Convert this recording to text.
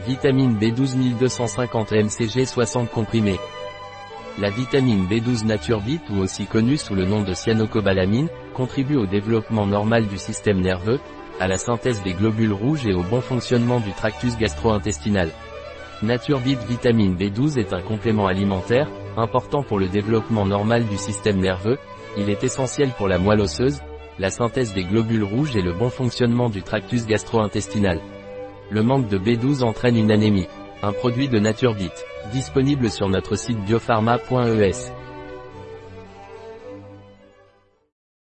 Vitamine B12 1250 mcg 60 comprimés. La vitamine B12 NatureVit ou aussi connue sous le nom de cyanocobalamine, contribue au développement normal du système nerveux, à la synthèse des globules rouges et au bon fonctionnement du tractus gastro-intestinal. NatureVit vitamine B12 est un complément alimentaire, important pour le développement normal du système nerveux, il est essentiel pour la moelle osseuse, la synthèse des globules rouges et le bon fonctionnement du tractus gastro-intestinal. Le manque de B12 entraîne une anémie. Un produit de NatureVit. Disponible sur notre site biopharma.es.